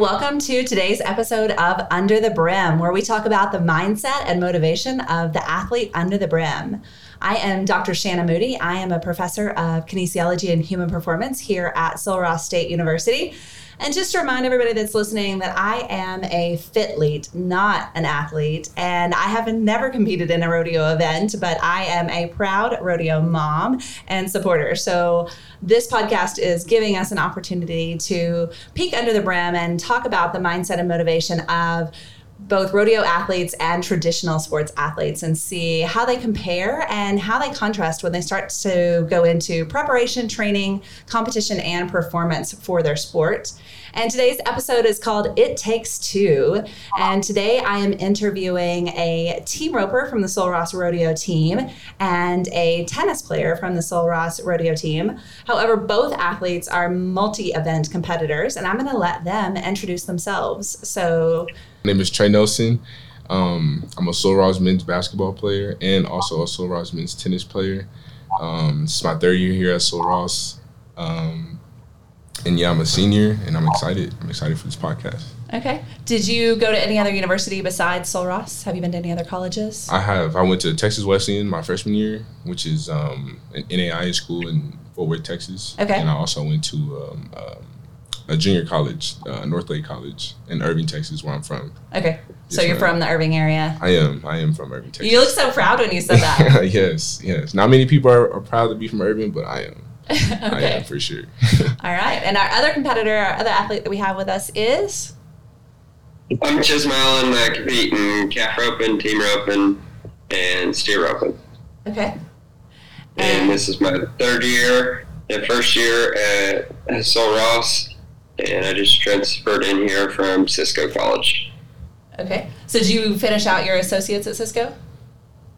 Welcome to today's episode of Under the Brim, where we talk about the mindset and motivation of the athlete under the brim. I am Dr. Shanna Moody. I am a professor of kinesiology and human performance here at Sul Ross State University. And just to remind everybody that's listening that I am a fithlete, not an athlete, and I have never competed in a rodeo event, but I am a proud rodeo mom and supporter. So this podcast is giving us an opportunity to peek under the brim and talk about the mindset and motivation of both rodeo athletes and traditional sports athletes and see how they compare and how they contrast when they start to go into preparation, training, competition, and performance for their sport. And today's episode is called It Takes Two. And today I am interviewing a team roper from the Sul Ross Rodeo team and a tennis player from the Sul Ross Rodeo team. However, both athletes are multi event competitors, and I'm going to let them introduce themselves. So, my name is Trey Nelson. Um, I'm a Sul Ross men's basketball player and also a Sul Ross men's tennis player. Um, this is my third year here at Sul Ross. Um, and yeah, I'm a senior and I'm excited. I'm excited for this podcast. Okay. Did you go to any other university besides Sul Ross? Have you been to any other colleges? I have. I went to Texas Wesleyan my freshman year, which is um, an NAIA school in Fort Worth, Texas. Okay. And I also went to um, um, a junior college, uh, Northlake College in Irving, Texas, where I'm from. Okay. So you're ma'am. from the Irving area. I am. I am from Irving, Texas. You look so proud when you said that. yes, yes. Not many people are, are proud to be from Irving, but I am. I am for sure. All right. And our other competitor, our other athlete that we have with us is I'm Chisum Allen. I compete in calf roping, team roping, and steer roping. okay. And this is my third year and first year at Sul Ross. And I just transferred in here from Cisco College. Okay. So did you finish out your associates at Cisco?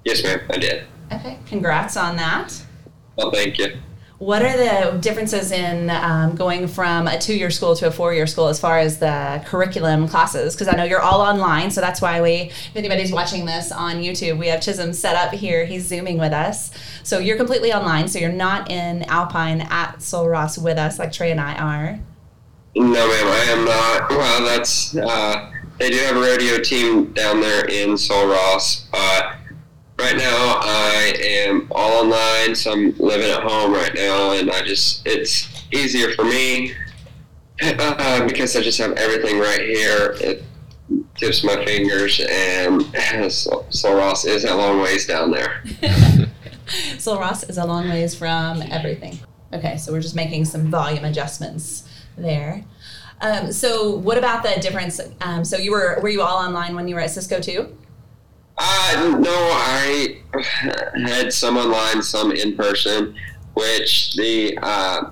Yes, ma'am, I did. Okay. Congrats on that. Well, thank you. What are the differences in um, going from a two-year school to a four-year school as far as the curriculum classes? Because I know you're all online, so that's why we. If anybody's watching this on YouTube, we have Chisum set up here. He's zooming with us, so you're completely online. So you're not in Alpine at Sul Ross with us like Trey and I are. No, ma'am, I am not. Well, that's, uh, they do have a rodeo team down there in Sul Ross, but right now I am all online, so I'm living at home right now, and I just, it's easier for me uh, because I just have everything right here. It tips my fingers, and Sul Sul Ross is a long ways down there. Sul Ross is a long ways from everything. Okay, so we're just making some volume adjustments there. Um, so what about the difference? Um, so you were were you all online when you were at Cisco too? Uh, no, I had some online, some in person, which the uh,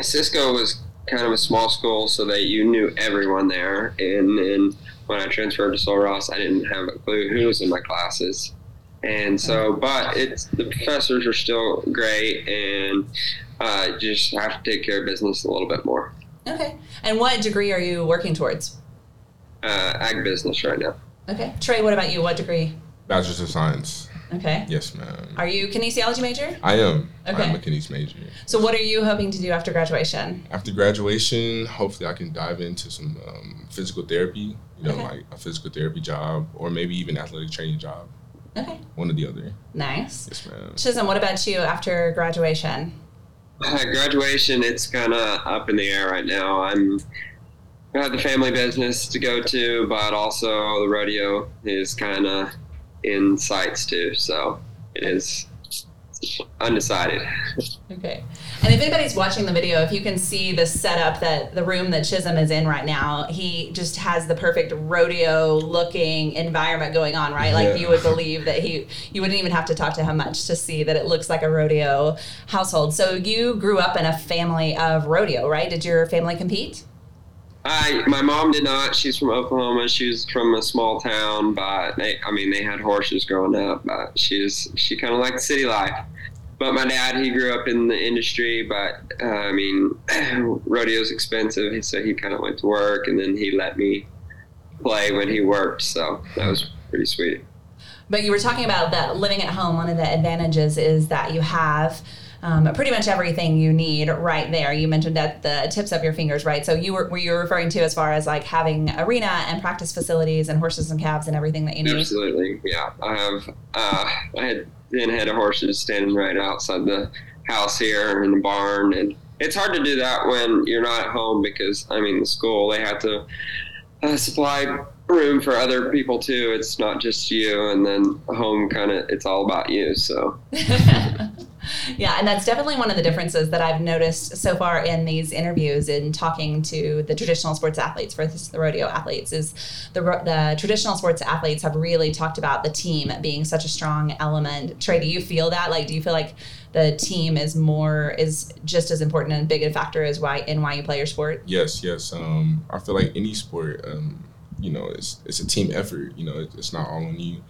Cisco was kind of a small school, so that you knew everyone there. And then when I transferred to Sul Ross, I didn't have a clue who was in my classes. And so, but it's the professors are still great, and uh, just have to take care of business a little bit more. Okay. And what degree are you working towards? Uh, ag business right now. Okay. Trey, what about you? What degree? Bachelor's of Science. Okay. Yes, ma'am. Are you kinesiology major? I am. Okay. I'm a kines major. So what are you hoping to do after graduation? After graduation, hopefully I can dive into some um, physical therapy, you know, Okay. like a physical therapy job or maybe even athletic training job, Okay. one or the other. Nice. Yes, ma'am. Chisum, what about you after graduation? Uh, graduation, it's kind of up in the air right now. I'm I have the family business to go to, but also the rodeo is kind of in sights too. So it is undecided. Okay. And if anybody's watching the video, if you can see the setup that the room that Chisum is in right now, he just has the perfect rodeo looking environment going on, right? Like Yeah. you would believe that he you wouldn't even have to talk to him much to see that it looks like a rodeo household. So you grew up in a family of rodeo, right? Did your family compete? I my mom did not. She's from Oklahoma. She was from a small town, but they, I mean they had horses growing up. But she's she kind of liked city life. But my dad, he grew up in the industry, but uh, I mean, rodeo's expensive, so he kind of went to work, and then he let me play when he worked. So that was pretty sweet. But you were talking about that living at home. One of the advantages is that you have um, pretty much everything you need right there. You mentioned at the tips of your fingers, right? So you were were you referring to as far as like having arena and practice facilities and horses and calves and everything that you need? Absolutely, yeah. I have uh, I had ten head of horses standing right outside the house here in the barn, and it's hard to do that when you're not at home because I mean the school they have to uh, supply room for other people too. It's not just you, and then home kind of it's all about you. So. yeah, and that's definitely one of the differences that I've noticed so far in these interviews in talking to the traditional sports athletes versus the rodeo athletes is the, the traditional sports athletes have really talked about the team being such a strong element. Trey, do you feel that? Like, do you feel like the team is more is just as important and big a factor as why in why you play your sport? Yes, yes. Um, I feel like any sport, um, you know, it's it's a team effort. You know, it's not all on you,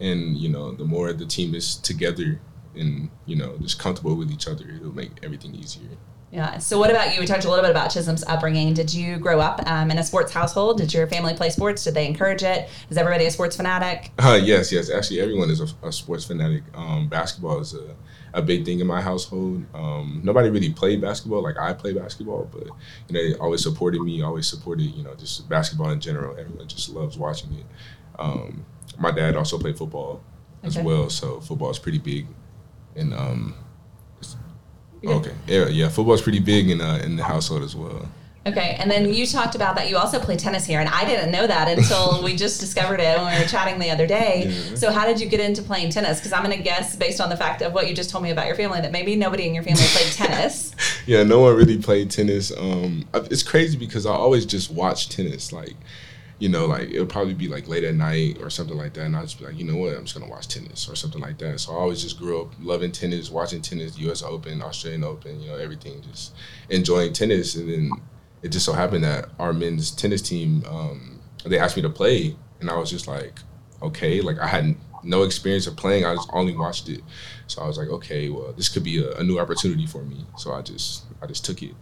and you know, the more the team is together and you know just comfortable with each other, it'll make everything easier. Yeah. So, what about you? We talked a little bit about Chisum's upbringing. Did you grow up um, in a sports household? Did your family play sports? Did they encourage it? Is everybody a sports fanatic? Uh, yes, yes. Actually, everyone is a, a sports fanatic. Um, basketball is a, a big thing in my household. Um, nobody really played basketball like I play basketball, but you know, they always supported me. Always supported you know just basketball in general. Everyone just loves watching it. Um, my dad also played football as well, so football is pretty big and um, okay, yeah, yeah, is pretty big in uh, in the household as well. Okay, and then you talked about that you also play tennis here, and I didn't know that until we just discovered it when we were chatting the other day. Yeah. So, how did you get into playing tennis? Because I'm going to guess, based on the fact of what you just told me about your family, that maybe nobody in your family played tennis. yeah, no one really played tennis. Um, it's crazy because I always just watch tennis. Like, you know, like it would probably be like late at night or something like that, and I'd just be like, you know what, I'm just gonna watch tennis or something like that. So I always just grew up loving tennis, watching tennis, U.S. Open, Australian Open, you know, everything, just enjoying tennis. And then it just so happened that our men's tennis team, um, they asked me to play, and I was just like, okay, like I had no experience of playing, I just only watched it. So I was like, okay, well, this could be a, a new opportunity for me. So I just, I just took it.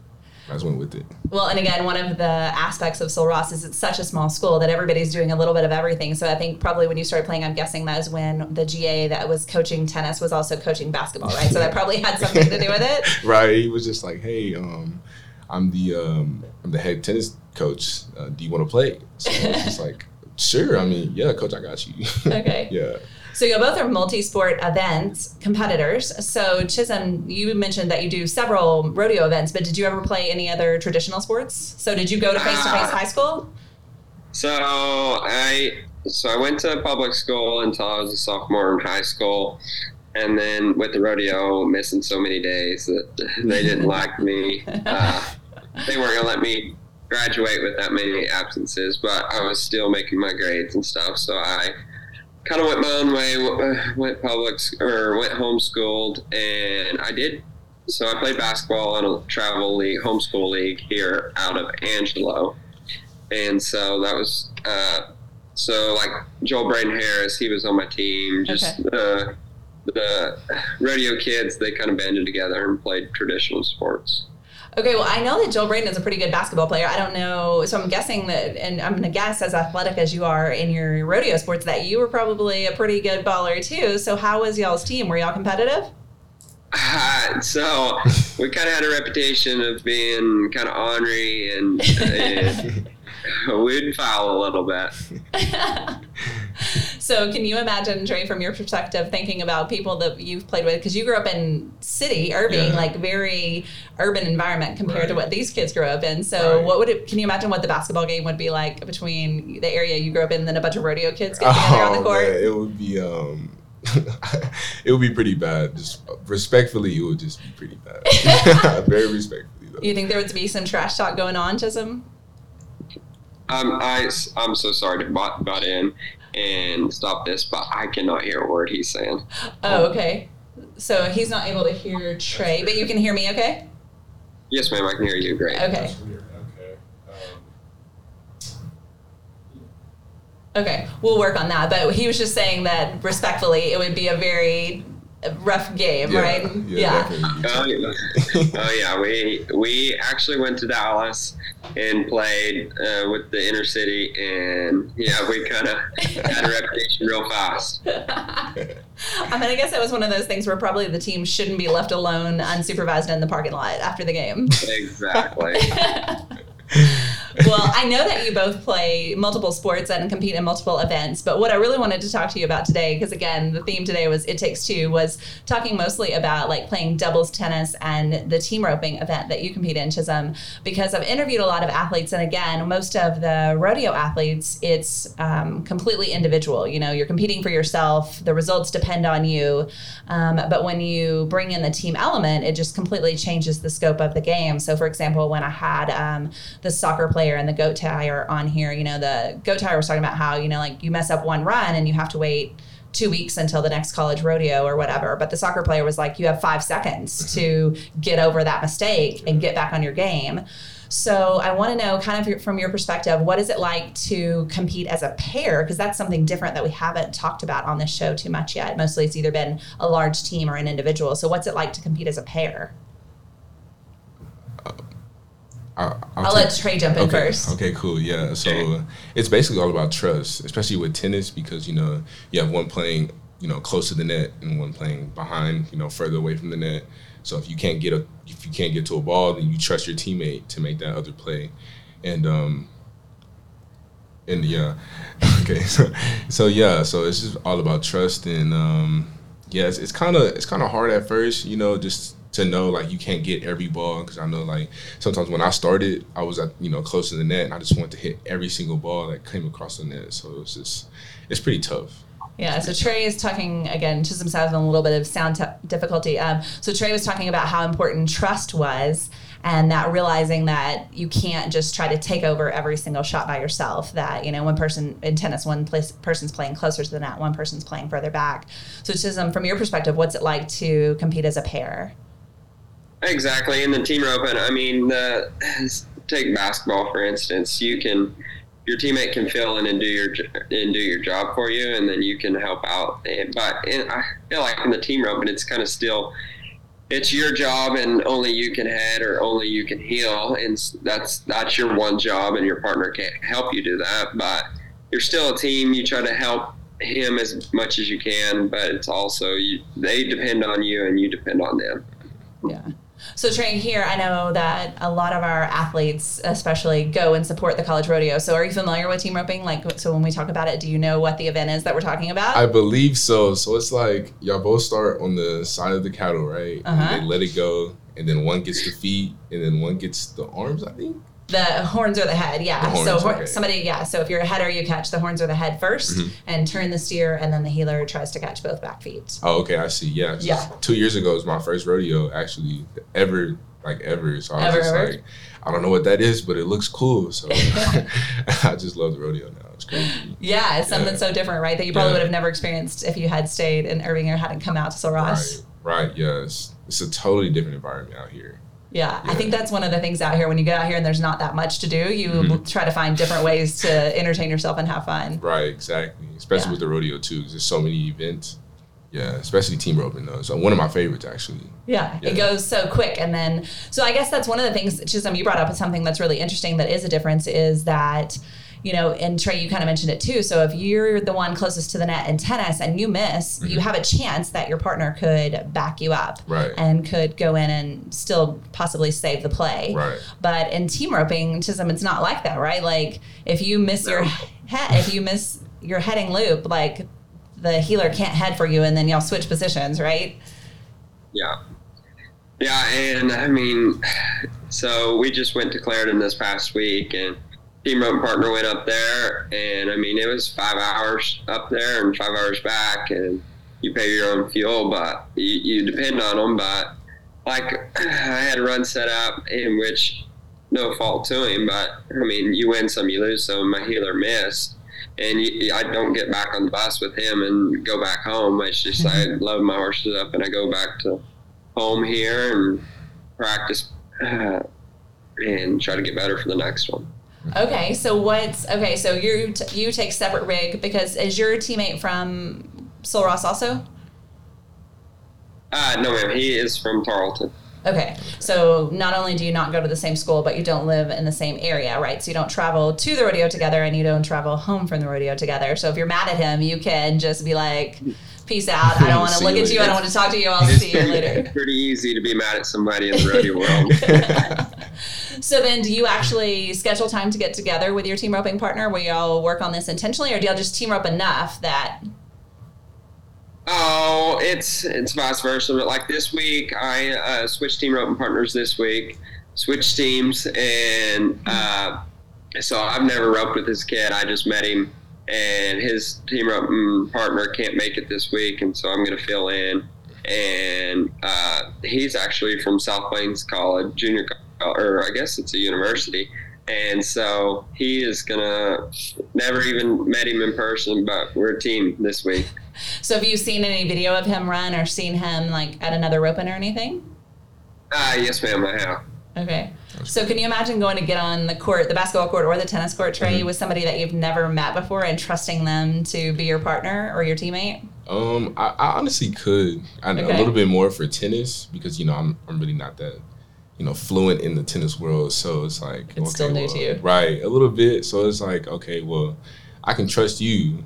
I just went with it. Well, and again, one of the aspects of Sul Ross is it's such a small school that everybody's doing a little bit of everything. So I think probably when you started playing, I'm guessing that was when the GA that was coaching tennis was also coaching basketball, right? So that probably had something to do with it. right. He was just like, hey, um, I'm the um, I'm the head tennis coach. Uh, do you want to play? So I like, sure. I mean, yeah, coach, I got you. Okay. yeah. So you both are multi-sport events competitors. So Chisum, you mentioned that you do several rodeo events, but did you ever play any other traditional sports? So did you go to face-to-face high school? So I so I went to public school until I was a sophomore in high school, and then with the rodeo, missing so many days that they didn't like me. Uh, they weren't gonna let me graduate with that many absences, but I was still making my grades and stuff. So I kind of went my own way, went public or went homeschooled, and I did. So I played basketball in a travel league, homeschool league here out of Angelo, and so that was uh, so like Joel Braden Harris, he was on my team. Just okay. uh, the rodeo kids, they kind of banded together and played traditional sports. Okay, well, I know that Joel Braden is a pretty good basketball player. I don't know, so I'm guessing that, and I'm going to guess as athletic as you are in your rodeo sports, that you were probably a pretty good baller too. So, how was y'all's team? Were y'all competitive? Uh, so we kind of had a reputation of being kind of ornery and, and we'd foul a little bit. so can you imagine Trey from your perspective thinking about people that you've played with because you grew up in city Irving yeah. like very urban environment compared right. to what these kids grew up in so right. what would it can you imagine what the basketball game would be like between the area you grew up in and then a bunch of rodeo kids getting oh, together on the oh, court man, it would be um it would be pretty bad just respectfully it would just be pretty bad very respectfully though. you think there would be some trash talk going on Chisum um, I, I'm so sorry to butt, butt in and stop this, but I cannot hear a word he's saying. Oh, okay. So he's not able to hear Trey, but you can hear me okay? Yes, ma'am, I can hear you great. Okay. Okay, we'll work on that. But he was just saying that respectfully, it would be a very rough game, yeah, right? Yeah. yeah. Oh, yeah. oh yeah. We we actually went to Dallas and played uh, with the inner city, and yeah, we kind of had a reputation real fast. I mean, I guess that was one of those things where probably the team shouldn't be left alone, unsupervised in the parking lot after the game. Exactly. well, I know that you both play multiple sports and compete in multiple events, but what I really wanted to talk to you about today, because again, the theme today was It Takes Two, was talking mostly about like playing doubles tennis and the team roping event that you compete in, Chisum, because I've interviewed a lot of athletes, and again, most of the rodeo athletes, it's um, completely individual. You know, you're competing for yourself, the results depend on you, um, but when you bring in the team element, it just completely changes the scope of the game. So, for example, when I had um, the soccer player and the goat tire on here. You know, the goat tire was talking about how, you know, like you mess up one run and you have to wait two weeks until the next college rodeo or whatever. But the soccer player was like, you have five seconds mm-hmm. to get over that mistake and get back on your game. So I want to know, kind of from your perspective, what is it like to compete as a pair? Because that's something different that we haven't talked about on this show too much yet. Mostly, it's either been a large team or an individual. So what's it like to compete as a pair? I'll, I'll, I'll let Trey jump in okay, first. Okay, cool. Yeah. So it's basically all about trust, especially with tennis, because you know you have one playing you know close to the net and one playing behind, you know, further away from the net. So if you can't get a if you can't get to a ball, then you trust your teammate to make that other play, and um, and yeah, okay. So so yeah, so it's just all about trust and um, yeah, it's, it's kind of it's kind of hard at first, you know, just to know like you can't get every ball because I know like sometimes when I started I was at you know close to the net and I just wanted to hit every single ball that came across the net so it's just it's pretty tough. Yeah, so Trey is talking again some sound a little bit of sound t- difficulty. Um, so Trey was talking about how important trust was, and that realizing that you can't just try to take over every single shot by yourself. That you know, one person in tennis, one place, person's playing closer to the net, one person's playing further back. So, Chisum, from your perspective, what's it like to compete as a pair? Exactly, in the team roping, I mean, take basketball for instance. You can your teammate can fill in and do your and do your job for you, and then you can help out. But in, I feel like in the team roping, it's kind of still it's your job, and only you can head or only you can heel, and that's that's your one job, and your partner can't help you do that. But you're still a team. You try to help him as much as you can, but it's also you, they depend on you, and you depend on them. Yeah. So, Trey, here, I know that a lot of our athletes, especially, go and support the college rodeo. So, are you familiar with team roping? Like, so when we talk about it, do you know what the event is that we're talking about? I believe so. So, it's like y'all both start on the side of the cattle, right? Uh-huh. And they let it go, and then one gets the feet, and then one gets the arms, I think. The horns or the head, yeah. The horns, so okay. somebody, yeah. So if you're a header, you catch the horns or the head 1st mm-hmm. and turn the steer, and then the heeler tries to catch both back feet. Oh, okay, I see. Yeah, yeah. Two years ago was my first rodeo, actually, ever like ever. So I was ever, just ever? like, I don't know what that is, but it looks cool. So I just love the rodeo now. It's crazy. Yeah, it's something yeah. so different, right? That you probably yeah. would have never experienced if you had stayed in Irving or hadn't come out to Sul Ross. Right, right. It's, it's a totally different environment out here. Yeah, yeah, I think that's one of the things out here. When you get out here and there's not that much to do, you mm-hmm. try to find different ways to entertain yourself and have fun. Right, exactly. Especially yeah. with the rodeo too, because there's so many events. Yeah, especially team roping though. So one of my favorites actually. Yeah, yeah, it goes so quick, and then so I guess that's one of the things. Chisum, you brought up something that's really interesting. That is a difference is that you know, and Trey, you kind of mentioned it too. So if you're the one closest to the net in tennis and you miss, mm-hmm. you have a chance that your partner could back you up right. and could go in and still possibly save the play. Right. But in team roping, Chisum, it's not like that, right? Like if you miss no. your head, if you miss your heading loop, like the heeler can't head for you, and then y'all switch positions, right? Yeah. Yeah, and I mean, so we just went to Clarendon this past week, and team rope partner went up there, and I mean it was five hours up there and five hours back, and you pay your own fuel, but you, you depend on them. But like I had a run set up in which no fault to him, but I mean you win some, you lose some. My heeler missed. And you, I don't get back on the bus with him and go back home. It's just mm-hmm. I load my horses up and I go back to home here and practice uh, and try to get better for the next one. Okay, so what's okay? So you t- you take separate rig because is your teammate from Sul Ross also? Uh, no, ma'am. He is from Tarleton. Okay, so not only do you not go to the same school, but you don't live in the same area, right? So you don't travel to the rodeo together, and you don't travel home from the rodeo together. So if you're mad at him, you can just be like, peace out. I don't want to look at you. I don't want to talk to you. I'll see you later. It's pretty easy to be mad at somebody in the rodeo world. So then, do you actually schedule time to get together with your team roping partner? Will y'all work on this intentionally, or do y'all just team rope enough that? Oh, it's it's vice versa. But like this week, I uh, switched team roping partners this week, switched teams, and uh, so I've never roped with this kid. I just met him, and his team roping partner can't make it this week, and so I'm going to fill in. And uh, he's actually from South Plains College, junior, or I guess it's a university. And so he is gonna never even met him in person, but we're a team this week. So have you seen any video of him run, or seen him like at another roping or anything? Ah, yes, ma'am, I have. Okay. So can you imagine going to get on the court, the basketball court or the tennis court, Trey, Mm-hmm. with somebody that you've never met before and trusting them to be your partner or your teammate? Um, I, I honestly could. I know Okay. a little bit more for tennis because you know I'm I'm really not that you know fluent in the tennis world. So it's like It's still new to you. right? A little bit. So it's like okay, well, I can trust you,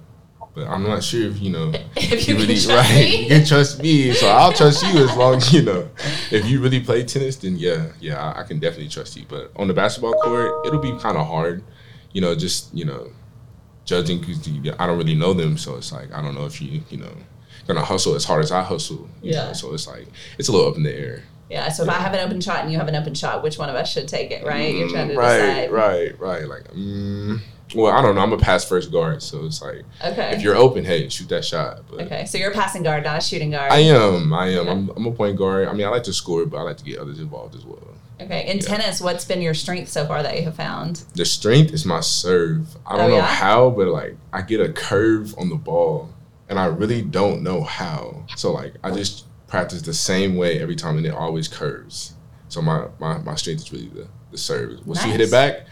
but I'm not sure if you know If you you can really trust right. me. You can trust me, so I'll trust you as long as you know. If you really play tennis, then yeah, yeah, I, can definitely trust you. But on the basketball court, it'll be kind of hard, you know, just you know, judging because I don't really know them, so it's like I don't know if you you know gonna hustle as hard as I hustle. you Yeah. know, so it's like it's a little up in the air. Yeah. So if I have an open shot and you have an open shot, which one of us should take it? Right? You're trying to Mm, right, decide. right, right. Like, mm, well, I don't know. I'm a pass first guard, so it's like Okay. if you're open, hey, shoot that shot. But okay. So you're a passing guard, not a shooting guard. I am. I am. Okay. I'm, I'm a point guard. I mean, I like to score, but I like to get others involved as well. Okay. In Yeah. tennis, what's been your strength so far that you have found? The strength is my serve. I don't Oh, know yeah? how, but like I get a curve on the ball, and I really don't know how. So like I just practice the same way every time, and it always curves. So my my, my strength is really the the serve. Once you hit it back,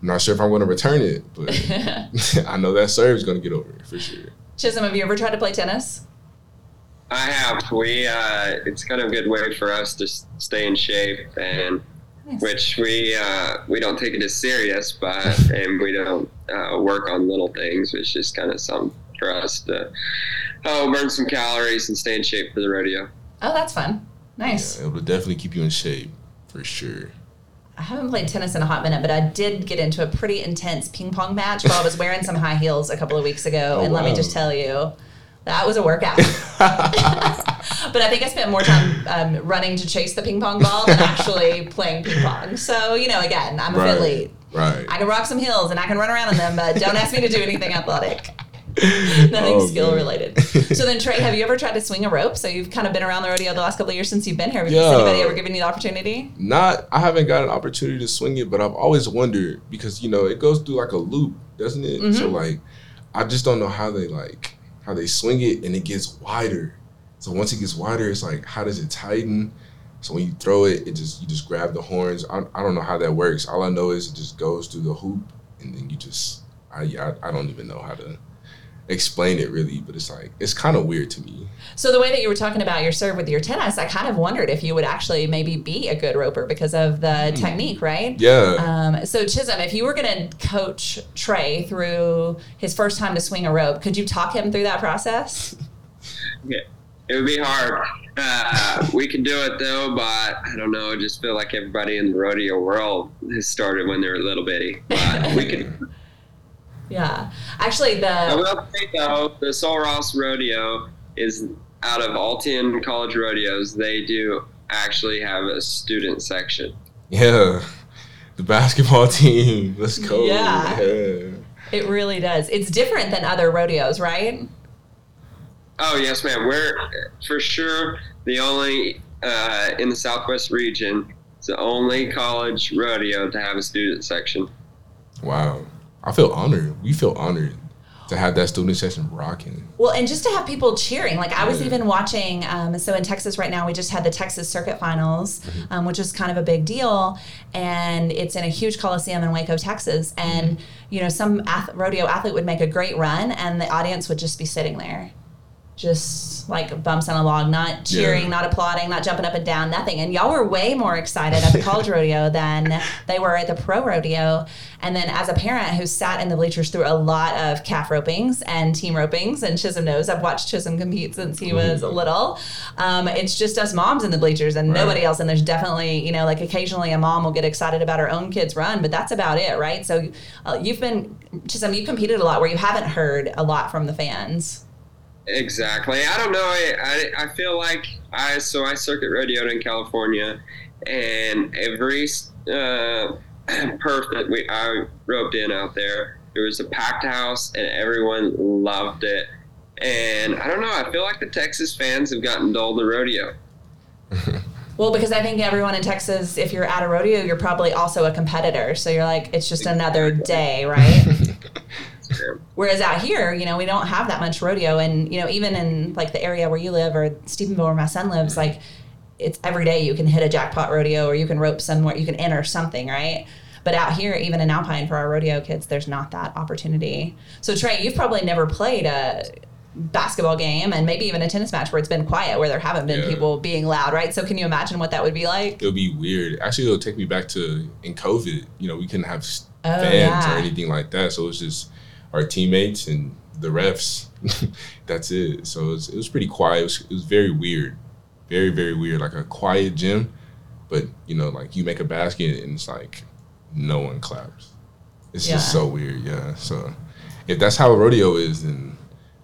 I'm not sure if I'm going to return it, but I know that serve is going to get over it for sure. Chisum, have you ever tried to play tennis? I have. We. Uh, it's kind of a good way for us to stay in shape, and Nice. which we uh, we don't take it as serious, but and we don't uh, work on little things. It's just kind of something for us to oh burn some calories and stay in shape for the rodeo. Oh, that's fun. Nice. Yeah, it will definitely keep you in shape for sure. I haven't played tennis in a hot minute, but I did get into a pretty intense ping pong match while I was wearing some high heels a couple of weeks ago. Oh, and let me just tell you, that was a workout. but I think I spent more time um, running to chase the ping pong ball than actually playing ping pong. So, you know, again, I'm a Right. fit Right. I can rock some hills and I can run around on them, but don't ask me to do anything athletic. Nothing Oh, skill man. related. So then, Trey, have you ever tried to swing a rope? So you've kind of been around the rodeo the last couple of years since you've been here. Has Yeah. anybody ever given you the opportunity? Not, I haven't got an opportunity to swing it, but I've always wondered because you know it goes through like a loop, doesn't it? So Mhm. like, I just don't know how they like how they swing it, and it gets wider. So once it gets wider, it's like how does it tighten? So when you throw it, it just you just grab the horns. I, I don't know how that works. All I know is it just goes through the hoop, and then you just I I, I don't even know how to explain it really, but it's like it's kind of weird to me. So the way that you were talking about your serve with your tennis, I kind of wondered if you would actually maybe be a good roper because of the technique, right? Yeah. Um, so Chisum, if you were going to coach Trey through his first time to swing a rope, could you talk him through that process? yeah, It would be hard. Uh, we can do it though, but I don't know. I just feel like everybody in the rodeo world has started when they're a little bitty. But we could. Yeah, actually, I the will say though, the Sul Ross Rodeo is out of all ten college rodeos. They do actually have a student section. Yeah. The basketball team. Let's go. Yeah. yeah. it really does. It's different than other rodeos, right? Oh yes, ma'am. We're for sure the only uh, in the Southwest region. It's the only college rodeo to have a student section. Wow. I feel honored. We feel honored to have that student session rocking. Well, and just to have people cheering. Like I was Yeah. even watching. Um, so in Texas right now, we just had the Texas Circuit Finals, Mm-hmm. um, which is kind of a big deal, and it's in a huge coliseum in Waco, Texas. And Mm-hmm. you know, some ath- rodeo athlete would make a great run, and the audience would just be sitting there. Just like bumps on a log, not cheering, Yeah. not applauding, not jumping up and down, nothing. And y'all were way more excited at the college rodeo than they were at the pro rodeo. And then as a parent who sat in the bleachers through a lot of calf ropings and team ropings, and Chisum knows I've watched Chisum compete since he was little. Um, it's just us moms in the bleachers and Right. nobody else. And there's definitely, you know, like occasionally a mom will get excited about her own kid's run, but that's about it, right? So uh, you've been, Chisum, you competed a lot where you haven't heard a lot from the fans. Exactly. I don't know. I, I, I feel like I so I circuit rodeoed in California, and every uh, perf that we I roped in out there, it was a packed house, and everyone loved it. And I don't know. I feel like the Texas fans have gotten dull to rodeo. Well, because I think everyone in Texas, if you're at a rodeo, you're probably also a competitor. So you're like, it's just another day, right? Whereas out here, you know, we don't have that much rodeo. And, you know, even in like the area where you live or Stephenville where my son lives, like it's every day you can hit a jackpot rodeo or you can rope somewhere, you can enter something, right? But out here, even in Alpine for our rodeo kids, there's not that opportunity. So Trey, you've probably never played a basketball game and maybe even a tennis match where it's been quiet, where there haven't been Yeah. people being loud, right? So can you imagine what that would be like? It'll be weird. Actually, it'll take me back to in COVID. You know, we couldn't have Oh, fans yeah. or anything like that. So it was just our teammates and the refs. That's it. So it was, it was pretty quiet. It was, it was very weird, very very weird. Like a quiet gym, but you know, like you make a basket and it's like no one claps. It's just so weird. Yeah. So if that's how a rodeo is, then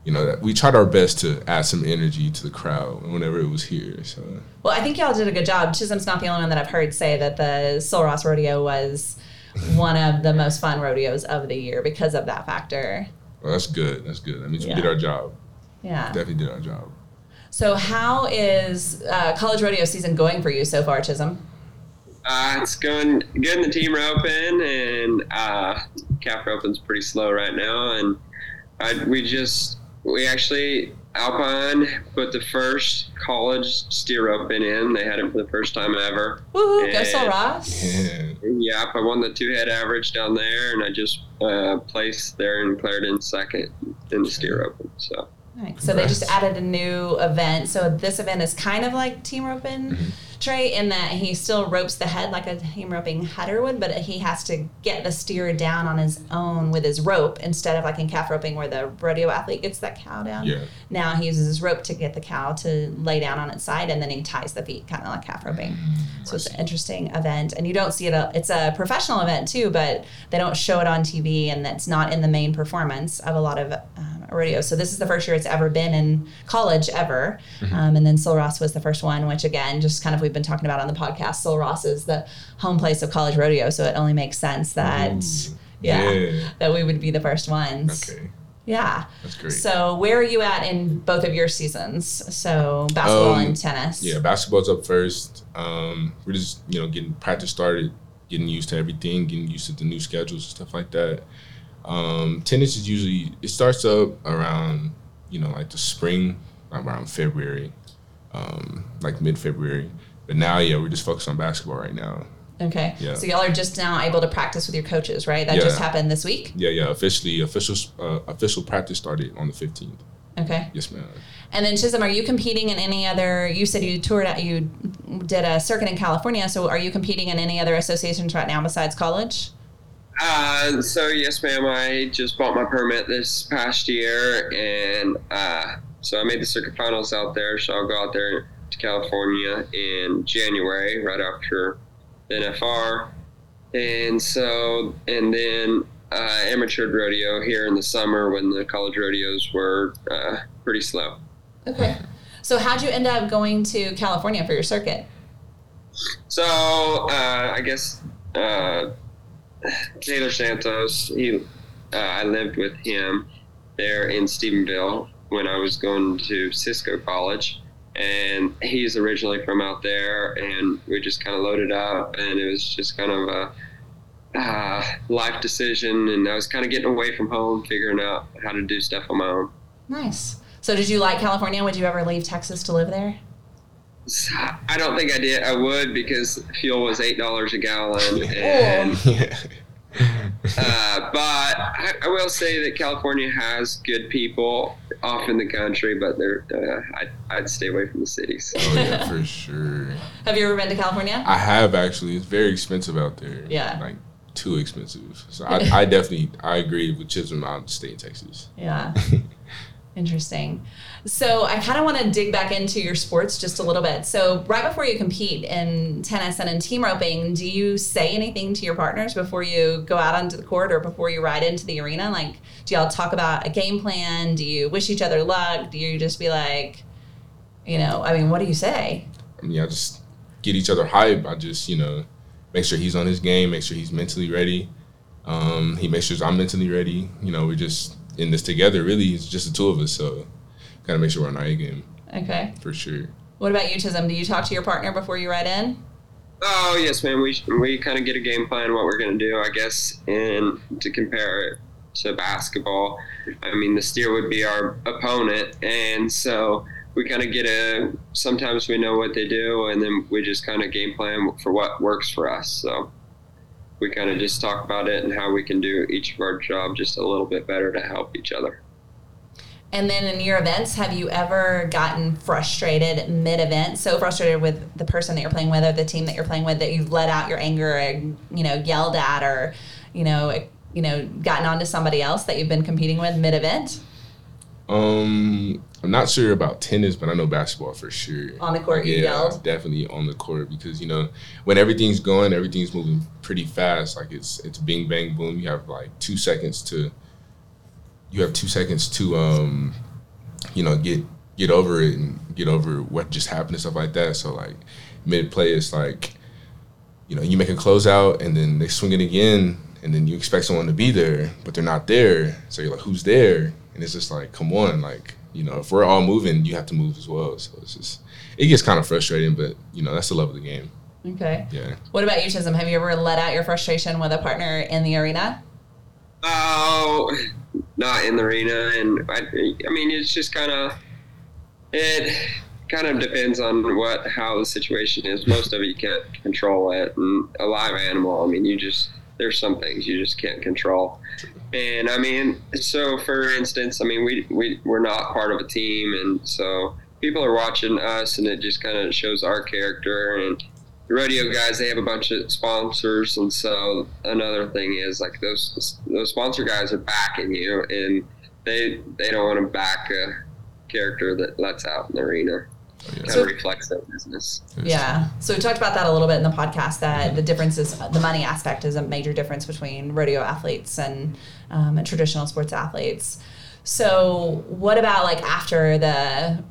you know that we tried our best to add some energy to the crowd whenever it was here. So. Well, I think y'all did a good job. Chisum's not the only one that I've heard say that the Sul Ross Rodeo was one of the most fun rodeos of the year because of that factor. Well, that's good. That's good. That means Yeah. we did our job. Yeah. Definitely did our job. So, how is uh, college rodeo season going for you so far, Chisum? Uh, it's going good in the team roping, and uh, calf roping's pretty slow right now. And I, we just we actually Alpine put the first college steer roping in. They had it for the first time ever. Woohoo! Go Yeah. Ross. Yeah. Yep, I won the two head average down there, and I just uh, placed there and cleared in second in the steer open. So Right. So they just added a new event. So this event is kind of like team roping, Mm-hmm. Trey, in that he still ropes the head like a team roping header would, but he has to get the steer down on his own with his rope instead of like in calf roping where the rodeo athlete gets that cow down. Yeah. Now he uses his rope to get the cow to lay down on its side, and then he ties the feet, kind of like calf roping. So it's an interesting event, and you don't see it. A, it's a professional event too, but they don't show it on TV, and it's not in the main performance of a lot of um, rodeos. So this is the first year it's ever been in college ever, um, and then Sul Ross was the first one, which again, just kind of we've been talking about on the podcast. Sul Ross is the home place of college rodeo, so it only makes sense that Ooh. yeah, Yeah. that we would be the first ones. Okay. Yeah. That's great. So where are you at in both of your seasons? So basketball Um, and tennis. yeah, basketball's up first. Um, we're just you know getting practice started, getting used to everything, getting used to the new schedules and stuff like that. Um, tennis is usually it starts up around you know like the spring, around February, um, like mid February. But now, yeah, we're just focused on basketball right now. Okay. Yeah. So y'all are just now able to practice with your coaches, right? That Yeah. just happened this week. Yeah, yeah. Officially, official uh, official practice started on the fifteenth. Okay. Yes, ma'am. And then Chisum, are you competing in any other? You said you toured out, you did a circuit in California. So are you competing in any other associations right now besides college? Uh, so yes, ma'am. I just bought my permit this past year, and uh, so I made the circuit finals out there. So I'll go out there to California in January, right after the NFR, and so and then uh, amateur rodeo here in the summer when the college rodeos were uh, pretty slow. Okay. So how'd you end up going to California for your circuit? So uh, I guess uh, Taylor Santos. He, uh, I lived with him there in Stephenville when I was going to Cisco College, and he's originally from out there. And we just kind of loaded up, and it was just kind of a uh, life decision. And I was kind of getting away from home, figuring out how to do stuff on my own. Nice. So did you like California? Would you ever leave Texas to live there? I don't think I did. I would because fuel was eight dollars a gallon, and. Uh, but I, I will say that California has good people. off in the country, but they're uh, I'd, I'd stay away from the cities. Oh yeah, for sure. Have you ever been to California? I have actually. It's very expensive out there. Yeah. Like too expensive. So I, I definitely I agree with Chisum. I'd stay in Texas. Yeah. Interesting. So I kind of want to dig back into your sports just a little bit. So right before you compete in tennis and in team roping, do you say anything to your partners before you go out onto the court or before you ride into the arena? Like, do y'all talk about a game plan? Do you wish each other luck? Do you just be like, you know, I mean, what do you say? I mean, I just get each other hype. I just you know make sure he's on his game, make sure he's mentally ready. Um, he makes sure I'm mentally ready. You know, we're just in this together. Really, it's just the two of us. So gotta make sure we're on our A game Okay. for sure. What about you, Chisum? Do you talk to your partner before you ride in? Oh yes, man. We we kind of get a game plan what we're gonna do, I guess, and to compare it to basketball. I mean, the steer would be our opponent, and so we kind of get a. Sometimes we know what they do, and then we just kind of game plan for what works for us. So we kind of just talk about it and how we can do each of our job just a little bit better to help each other. And then in your events, have you ever gotten frustrated mid event? So frustrated with the person that you're playing with or the team that you're playing with that you've let out your anger and, you know, yelled at or, you know, you know, gotten onto somebody else that you've been competing with mid event? Um, I'm not sure about tennis, but I know basketball for sure. On the court, you yeah, yelled? definitely on the court because you know when everything's going, everything's moving pretty fast. Like it's it's bing bang boom. You have like two seconds to you have two seconds to um you know get get over it and get over what just happened and stuff like that. So like mid play, it's like you know you make a closeout and then they swing it again and then you expect someone to be there, but they're not there. So you're like, who's there? And it's just like, come on, like you know, if we're all moving, you have to move as well. So it's just it gets kind of frustrating, but you know that's the love of the game. Okay. Yeah. What about you, Chisum? Have you ever let out your frustration with a partner in the arena? Oh, not in the arena, and I, I mean it's just kind of it kind of depends on what how the situation is. Most of it you can't control it, and a live animal. I mean, you just there's some things you just can't control. And I mean, so for instance, I mean, we we we're not part of a team, and so people are watching us, and it just kind of shows our character and the rodeo guys they have a bunch of sponsors and so another thing is like those those sponsor guys are backing you and they they don't want to back a character that lets out in the arena yeah. kind of reflects their business Yeah. So we talked about that a little bit in the podcast that the difference is the money aspect is a major difference between rodeo athletes and, um, and traditional sports athletes. So what about like after the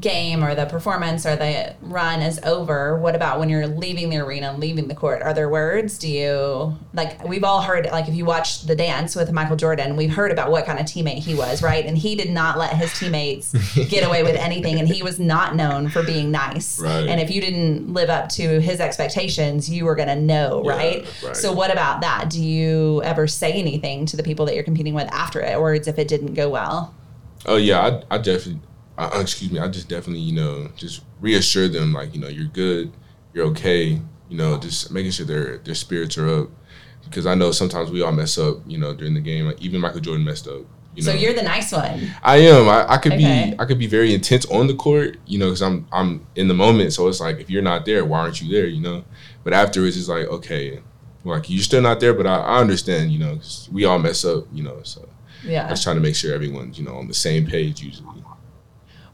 game or the performance or the run is over? What about when you're leaving the arena and leaving the court? Are there words? Do you like we've all heard like if you watch the dance with Michael Jordan, we've heard about what kind of teammate he was, right? And he did not let his teammates get away with anything and he was not known for being nice. Right. And if you didn't live up to his expectations, you were going to know, Yeah, right? right. So what about that? Do you ever say anything to the people that you're competing with after it or if it didn't go well? Oh yeah, I, I definitely. I, excuse me. I just definitely, you know, just reassure them like, you know, you're good, you're okay. You know, just making sure their their spirits are up because I know sometimes we all mess up. You know, during the game. Like even Michael Jordan messed up. You So you're the nice one. I am. I, I could Okay. be. I could be very intense on the court. You know, because I'm I'm in the moment. So it's like if you're not there, why aren't you there? You know. But afterwards, it's like okay, like you're still not there, but I, I understand. You know, 'cause we all mess up. You know, so yeah, I Yeah. just trying to make sure everyone's you know on the same page usually.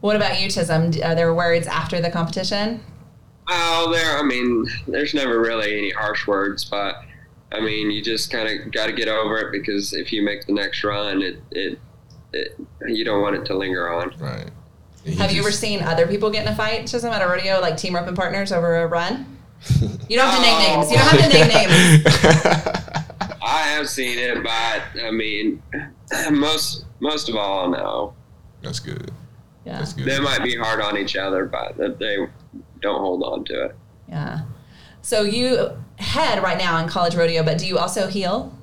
What about you, Chisum? Are there words after the competition? Well, there i mean there's never really any harsh words but i mean you just kind of got to get over it because if you make the next run it it, it you don't want it to linger on Right. And he Have you ever seen other people get in a fight, Chisum, at a rodeo, like team roping partners over a run? You don't have to name names. You don't have to name names. I have seen it, but I mean, most most of all, no. That's good. Yeah. They might be hard on each other, but they don't hold on to it. Yeah. So you head right now in college rodeo, but do you also heel?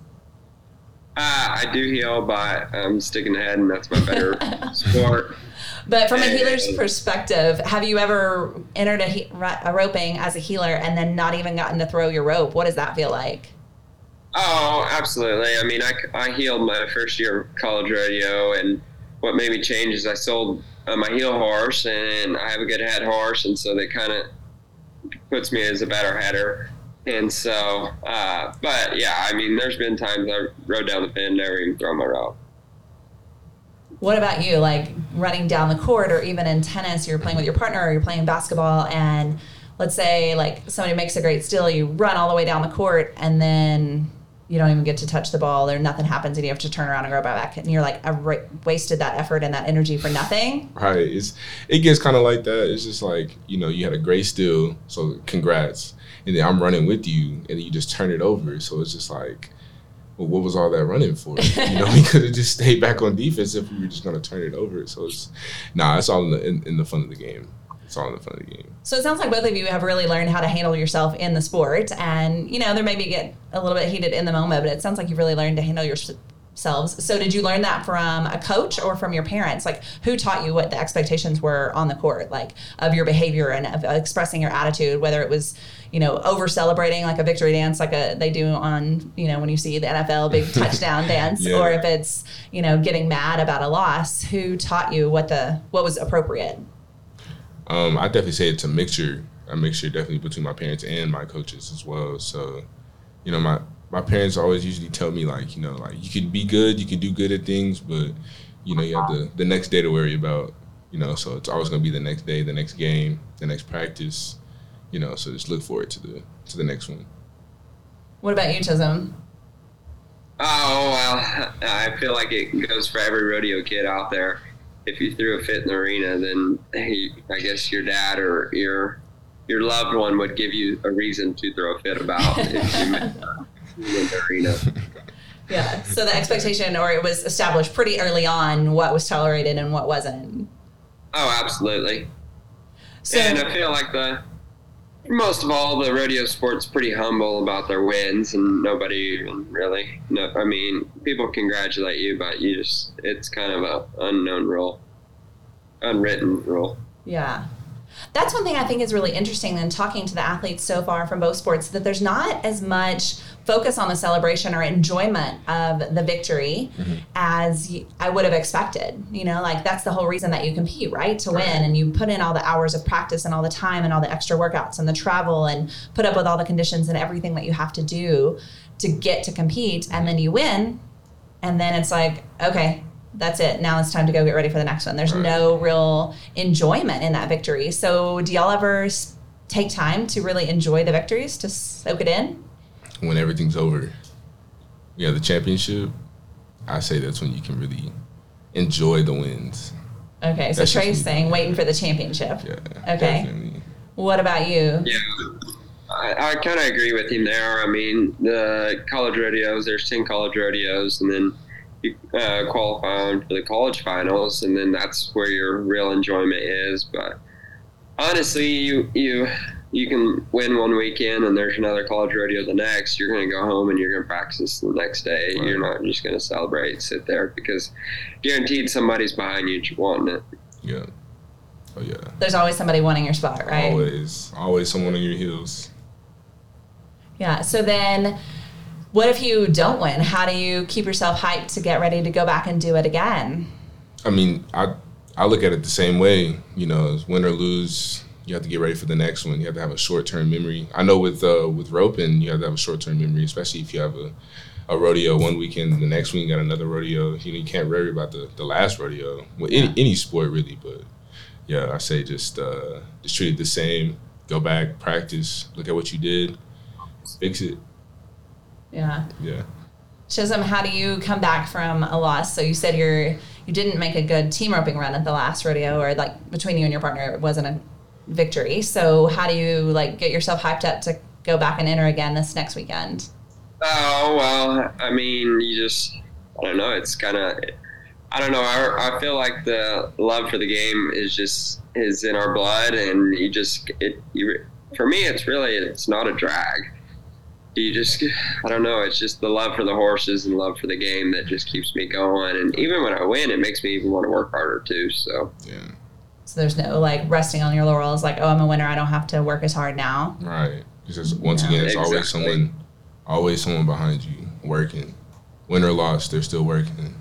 Uh, I do heel, but I'm sticking ahead, and that's my better sport. But from a Hey. heeler's perspective, have you ever entered a, he- a roping as a healer and then not even gotten to throw your rope? What does that feel like? Oh, absolutely. I mean, I, I heeled my first year of college rodeo, and what made me change is I sold uh, my heel horse, and I have a good head horse, and so that kind of puts me as a better header. And so, uh, but yeah, I mean, there's been times I rode down the pin, never even throw my route. What about you? Like running down the court, or even in tennis, you're playing with your partner, or you're playing basketball, and let's say like somebody makes a great steal, you run all the way down the court, and then you don't even get to touch the ball, or nothing happens, and you have to turn around and go back, and you're like, I ra- wasted that effort and that energy for nothing. Right. It's it gets kind of like that. It's just like you know you had a great steal, so congrats, and then I'm running with you, and then you just turn it over. So it's just like. Well, what was all that running for? You know, we could have just stayed back on defense if we were just going to turn it over. So it's, nah, it's all in the, in, in the fun of the game. It's all in the fun of the game. So it sounds like both of you have really learned how to handle yourself in the sport, and you know there maybe get a little bit heated in the moment, but it sounds like you've really learned to handle yourselves. So did you learn that from a coach or from your parents? Like who taught you what the expectations were on the court, like of your behavior and of expressing your attitude, whether it was you know over celebrating like a victory dance like a they do on you know when you see the NFL big touchdown dance, Yeah. or if it's you know getting mad about a loss. Who taught you what the what was appropriate? Um, I definitely say it's a mixture, a mixture definitely between my parents and my coaches as well. So, you know, my my parents always usually tell me like, you know, like you can be good, you can do good at things, but you know, you have the the next day to worry about. You know, so it's always gonna be the next day, the next game, the next practice. You know, so just look forward to the to the next one. What about you, Chisum? Oh well, I feel like it goes for every rodeo kid out there. If you threw a fit in the arena, then hey, I guess your dad or your your loved one would give you a reason to throw a fit about if you met uh, in the arena. Yeah. So the expectation, or it was established pretty early on, what was tolerated and what wasn't. Oh, absolutely. So and I feel like the most of all the rodeo sports pretty humble about their wins, and nobody even really. No, I mean, people congratulate you, but you just it's kind of a unknown rule, unwritten rule. yeah. That's one thing I think is really interesting in talking to the athletes so far from both sports that there's not as much focus on the celebration or enjoyment of the victory mm-hmm. as I would have expected. You know, like that's the whole reason that you compete, right? To Right. win and you put in all the hours of practice and all the time and all the extra workouts and the travel and put up with all the conditions and everything that you have to do to get to compete and then you win and then it's like, okay, that's it. Now it's time to go get ready for the next one. There's Right. no real enjoyment in that victory. So, do y'all ever take time to really enjoy the victories to soak it in? When everything's over, yeah, the championship. I say that's when you can really enjoy the wins. Okay, so That's Trey's saying waiting for the championship. Yeah. Okay. Definitely. What about you? Yeah, I, I kind of agree with him there. I mean, the college rodeos, there's 10 college rodeos, and then you uh, qualify on for the college finals, and then that's where your real enjoyment is. But honestly, you you you can win one weekend, and there's another college rodeo the next. You're going to go home and you're going to practice the next day. Right. You're not just going to celebrate, sit there, because guaranteed somebody's behind you wanting it. Yeah. Oh yeah. There's always somebody wanting your spot, right? Always, always someone on your heels. Yeah. So then, what if you don't win? How do you keep yourself hyped to get ready to go back and do it again? I mean, I I look at it the same way. You know, win or lose, you have to get ready for the next one. You have to have a short term memory. I know with uh, with roping, you have to have a short term memory, especially if you have a, a rodeo one weekend, and the next week you got another rodeo. You know, you can't worry about the, the last rodeo. Well, any Yeah. any sport really, but yeah, I say just uh, just treat it the same. Go back, practice, look at what you did, fix it. Yeah. Yeah. Chisum, how do you come back from a loss? So you said you're you didn't make a good team roping run at the last rodeo, or like between you and your partner, it wasn't a victory. So how do you like get yourself hyped up to go back and enter again this next weekend? Oh well, I mean, you just I don't know. It's kind of I don't know. I, I feel like the love for the game is just is in our blood, and you just it. You, for me, it's really it's not a drag. You just I don't know. It's just the love for the horses and love for the game that just keeps me going. And even when I win, it makes me even want to work harder too. So Yeah. So there's no like resting on your laurels, like oh I'm a winner, I don't have to work as hard now. Right. Because once Yeah. again, it's always someone, always someone behind you working. Win or loss, they're still working.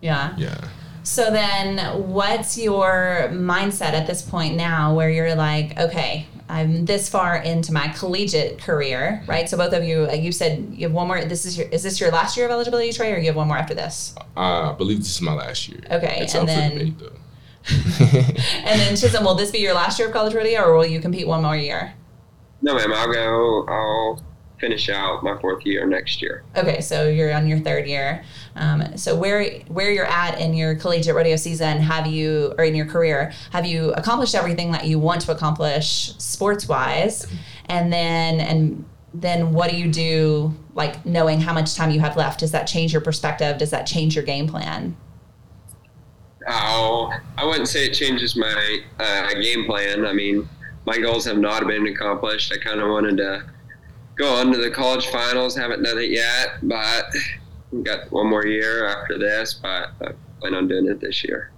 Yeah. Yeah. So then, what's your mindset at this point now where you're like, okay, I'm this far into my collegiate career, right? So both of you, uh, you said you have one more. This is your is this your last year of eligibility, Trey, or you have one more after this? Uh, I believe this is my last year. Okay, it's and up then- for debate though. And then Chisum, will this be your last year of college rodeo, or will you compete one more year? No, ma'am. I'll go. I'll finish out my fourth year next year. Okay, so you're on your third year. Um, so where where you're at in your collegiate rodeo season, have you or in your career, have you accomplished everything that you want to accomplish sports wise? And then and then what do you do like knowing how much time you have left? Does that change your perspective? Does that change your game plan? Oh, I wouldn't say it changes my uh, game plan. I mean, my goals have not been accomplished. I kind of wanted to go on to the college finals. Haven't done it yet, but got one more year after this. But I plan on doing it this year.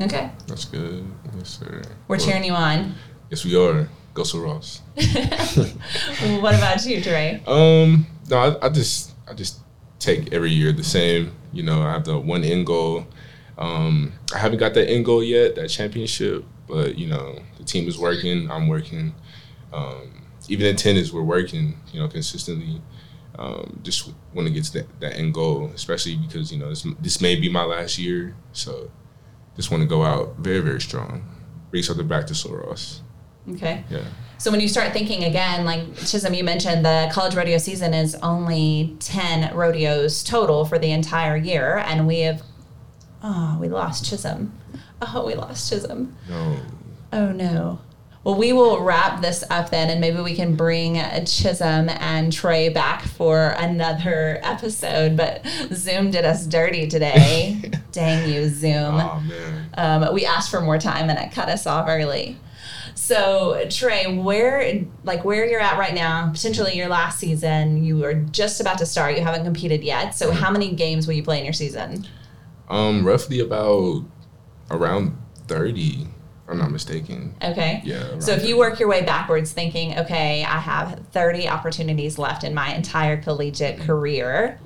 Okay, That's good. Yes, sir. we're Well, cheering you on. Yes, we are. Go Sul Ross. what about you, Trey? Um, no, I, I just I just take every year the same. You know, I have the one end goal. Um, I haven't got that end goal yet, that championship, but you know, the team is working. I'm working. Um, even in tennis, we're working. You know, consistently. Um, just want to get to that, that end goal, especially because you know this this may be my last year, so just want to go out very very strong, bring something back to Sul Ross. Okay. Yeah. So when you start thinking again, like Chisum, you mentioned the college rodeo season is only ten rodeos total for the entire year, and we have, oh, we lost Chisum. Oh, we lost Chisum. No. Oh no. Well, we will wrap this up then, and maybe we can bring Chisum and Trey back for another episode. But Zoom did us dirty today. Dang you, Zoom. Oh man. Um, we asked for more time and it cut us off early. So Trey, where like where you're at right now, potentially your last season, you are just about to start. You haven't competed yet. So how many games will you play in your season? Um, roughly about around thirty, if I'm not mistaken. Okay. Yeah. So if you work your way backwards, thinking, okay, I have 30 opportunities left in my entire collegiate career.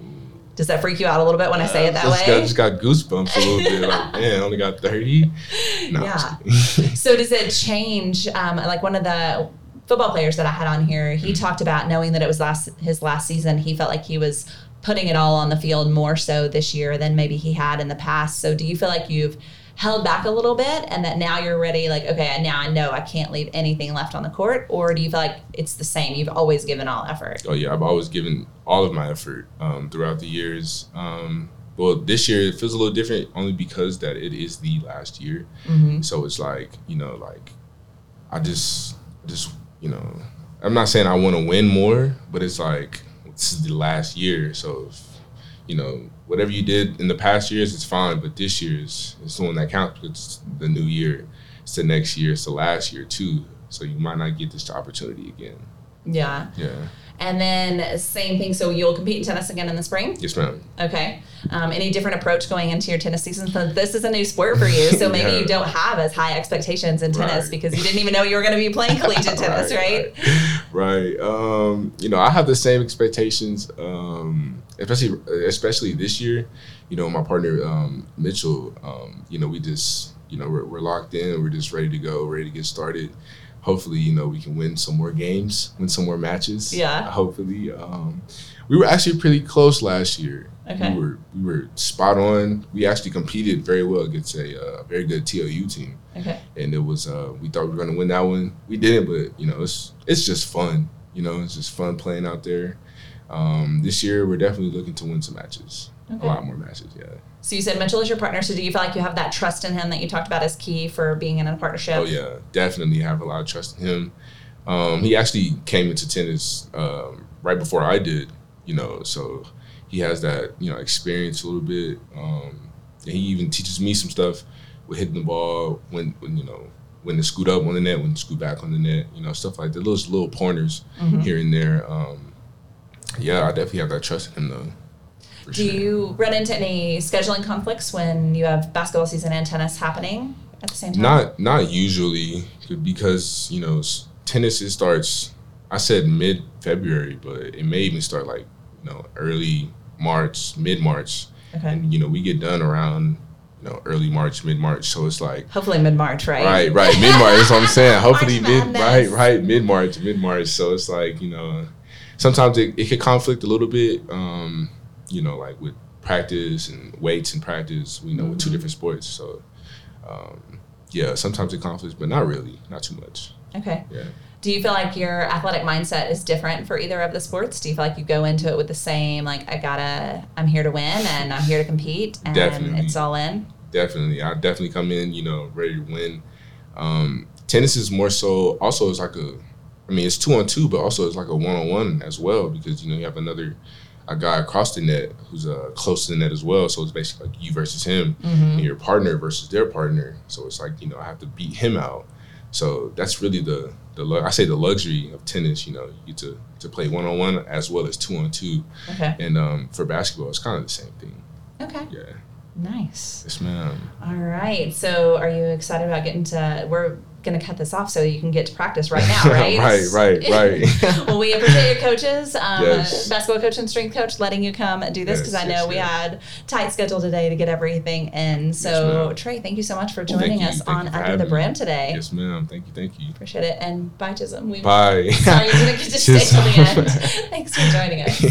Does that freak you out a little bit when I say it that just way? Got, just got goosebumps a little bit. Like, man, I only got thirty. No, Yeah. I'm just kidding. So does it change? Um, like one of the football players that I had on here, he Mm-hmm. talked about knowing that it was last his last season. He felt like he was putting it all on the field more so this year than maybe he had in the past. So do you feel like you've held back a little bit and that now you're ready? Like okay, now I know I can't leave anything left on the court, or do you feel like it's the same? You've always given all effort. oh yeah, I've always given all of my effort um, throughout the years. Um, well, this year it feels a little different only because that it is the last year. Mm-hmm. So it's like you know, like I just, just you know, I'm not saying I want to win more, but it's like this is the last year, so if, you know, whatever you did in the past years, it's fine, but this year is it's the one that counts because it's the new year, it's the next year, it's the last year too. So you might not get this opportunity again. Yeah, Yeah. And then same thing. So you'll compete in tennis again in the spring. Yes, ma'am. Okay. Um, any different approach going into your tennis season? So this is a new sport for you, so maybe Yeah. you don't have as high expectations in tennis Right. because you didn't even know you were going to be playing collegiate tennis, right? Right. Um, you know, I have the same expectations, um, especially especially this year. You know, my partner um, Mitchell. Um, you know, we just you know we're, we're locked in. We're just ready to go, ready to get started. Hopefully, you know, we can win some more games, win some more matches. Yeah. Hopefully, um, we were actually pretty close last year. Okay. We were we were spot on. We actually competed very well against a uh, very good TOU team Okay. and it was uh, we thought we were gonna win that one. We didn't, but you know it's it's just fun. You know, it's just fun playing out there. Um, this year we're definitely looking to win some matches, Okay. a lot more matches. Yeah. So you said Mitchell is your partner. So do you feel like you have that trust in him that you talked about as key for being in a partnership? Oh yeah, definitely have a lot of trust in him. Um, he actually came into tennis um, right before I did. You know, so he has that you know experience a little bit. Um, and he even teaches me some stuff with hitting the ball when, when you know when to scoot up on the net, when to scoot back on the net. You know, stuff like that. Those little pointers Mhm. here and there. Um, yeah, I definitely have that trust in him though. For Do sure. you run into any scheduling conflicts when you have basketball season and tennis happening at the same time? Not not usually because you know tennis it starts. I said mid February, but it may even start like you know early March, mid March, Okay. and you know we get done around you know, early March, mid March. So it's like Hopefully mid March, right? Right, right, mid March. That's what I'm saying. Hopefully March mid, Madness. right, right, mid March, mid March. So it's like you know, sometimes it, it could conflict a little bit. Um, you know, like with practice and weights and practice. We know with two Mhm. different sports. So um, yeah, sometimes it conflicts, but not really, not too much. Okay. Yeah. Do you feel like your athletic mindset is different for either of the sports? Do you feel like you go into it with the same, like, I gotta, I'm here to win and I'm here to compete and Definitely. it's all in? Definitely, I definitely come in, you know, ready to win. Um, tennis is more so. Also, it's like a. I mean, it's two on two, but also it's like a one on one as well because you know you have another a guy across the net who's uh, close to the net as well. So it's basically like you versus him Mm-hmm. and your partner versus their partner. So it's like you know I have to beat him out. So that's really the the I say the luxury of tennis. You know, you get to to play one on one as well as two on two. Okay. And um, for basketball, it's kind of the same thing. Okay. Yeah. Nice. Yes, ma'am. All right. So are you excited about getting to, we're going to cut this off so you can get to practice right now, right? right, right, right. well, we appreciate your coaches, um, Yes. basketball coach and strength coach, letting you come do this Yes, because I yes, know we yes. had tight schedule today to get everything in. So. Trey, thank you so much for joining you. us on Under the. Brim today. yes, ma'am. Thank you, thank you. Appreciate it. And bye, Chisum. We Bye. Sorry you didn't get to stay till the end. Thanks for joining us.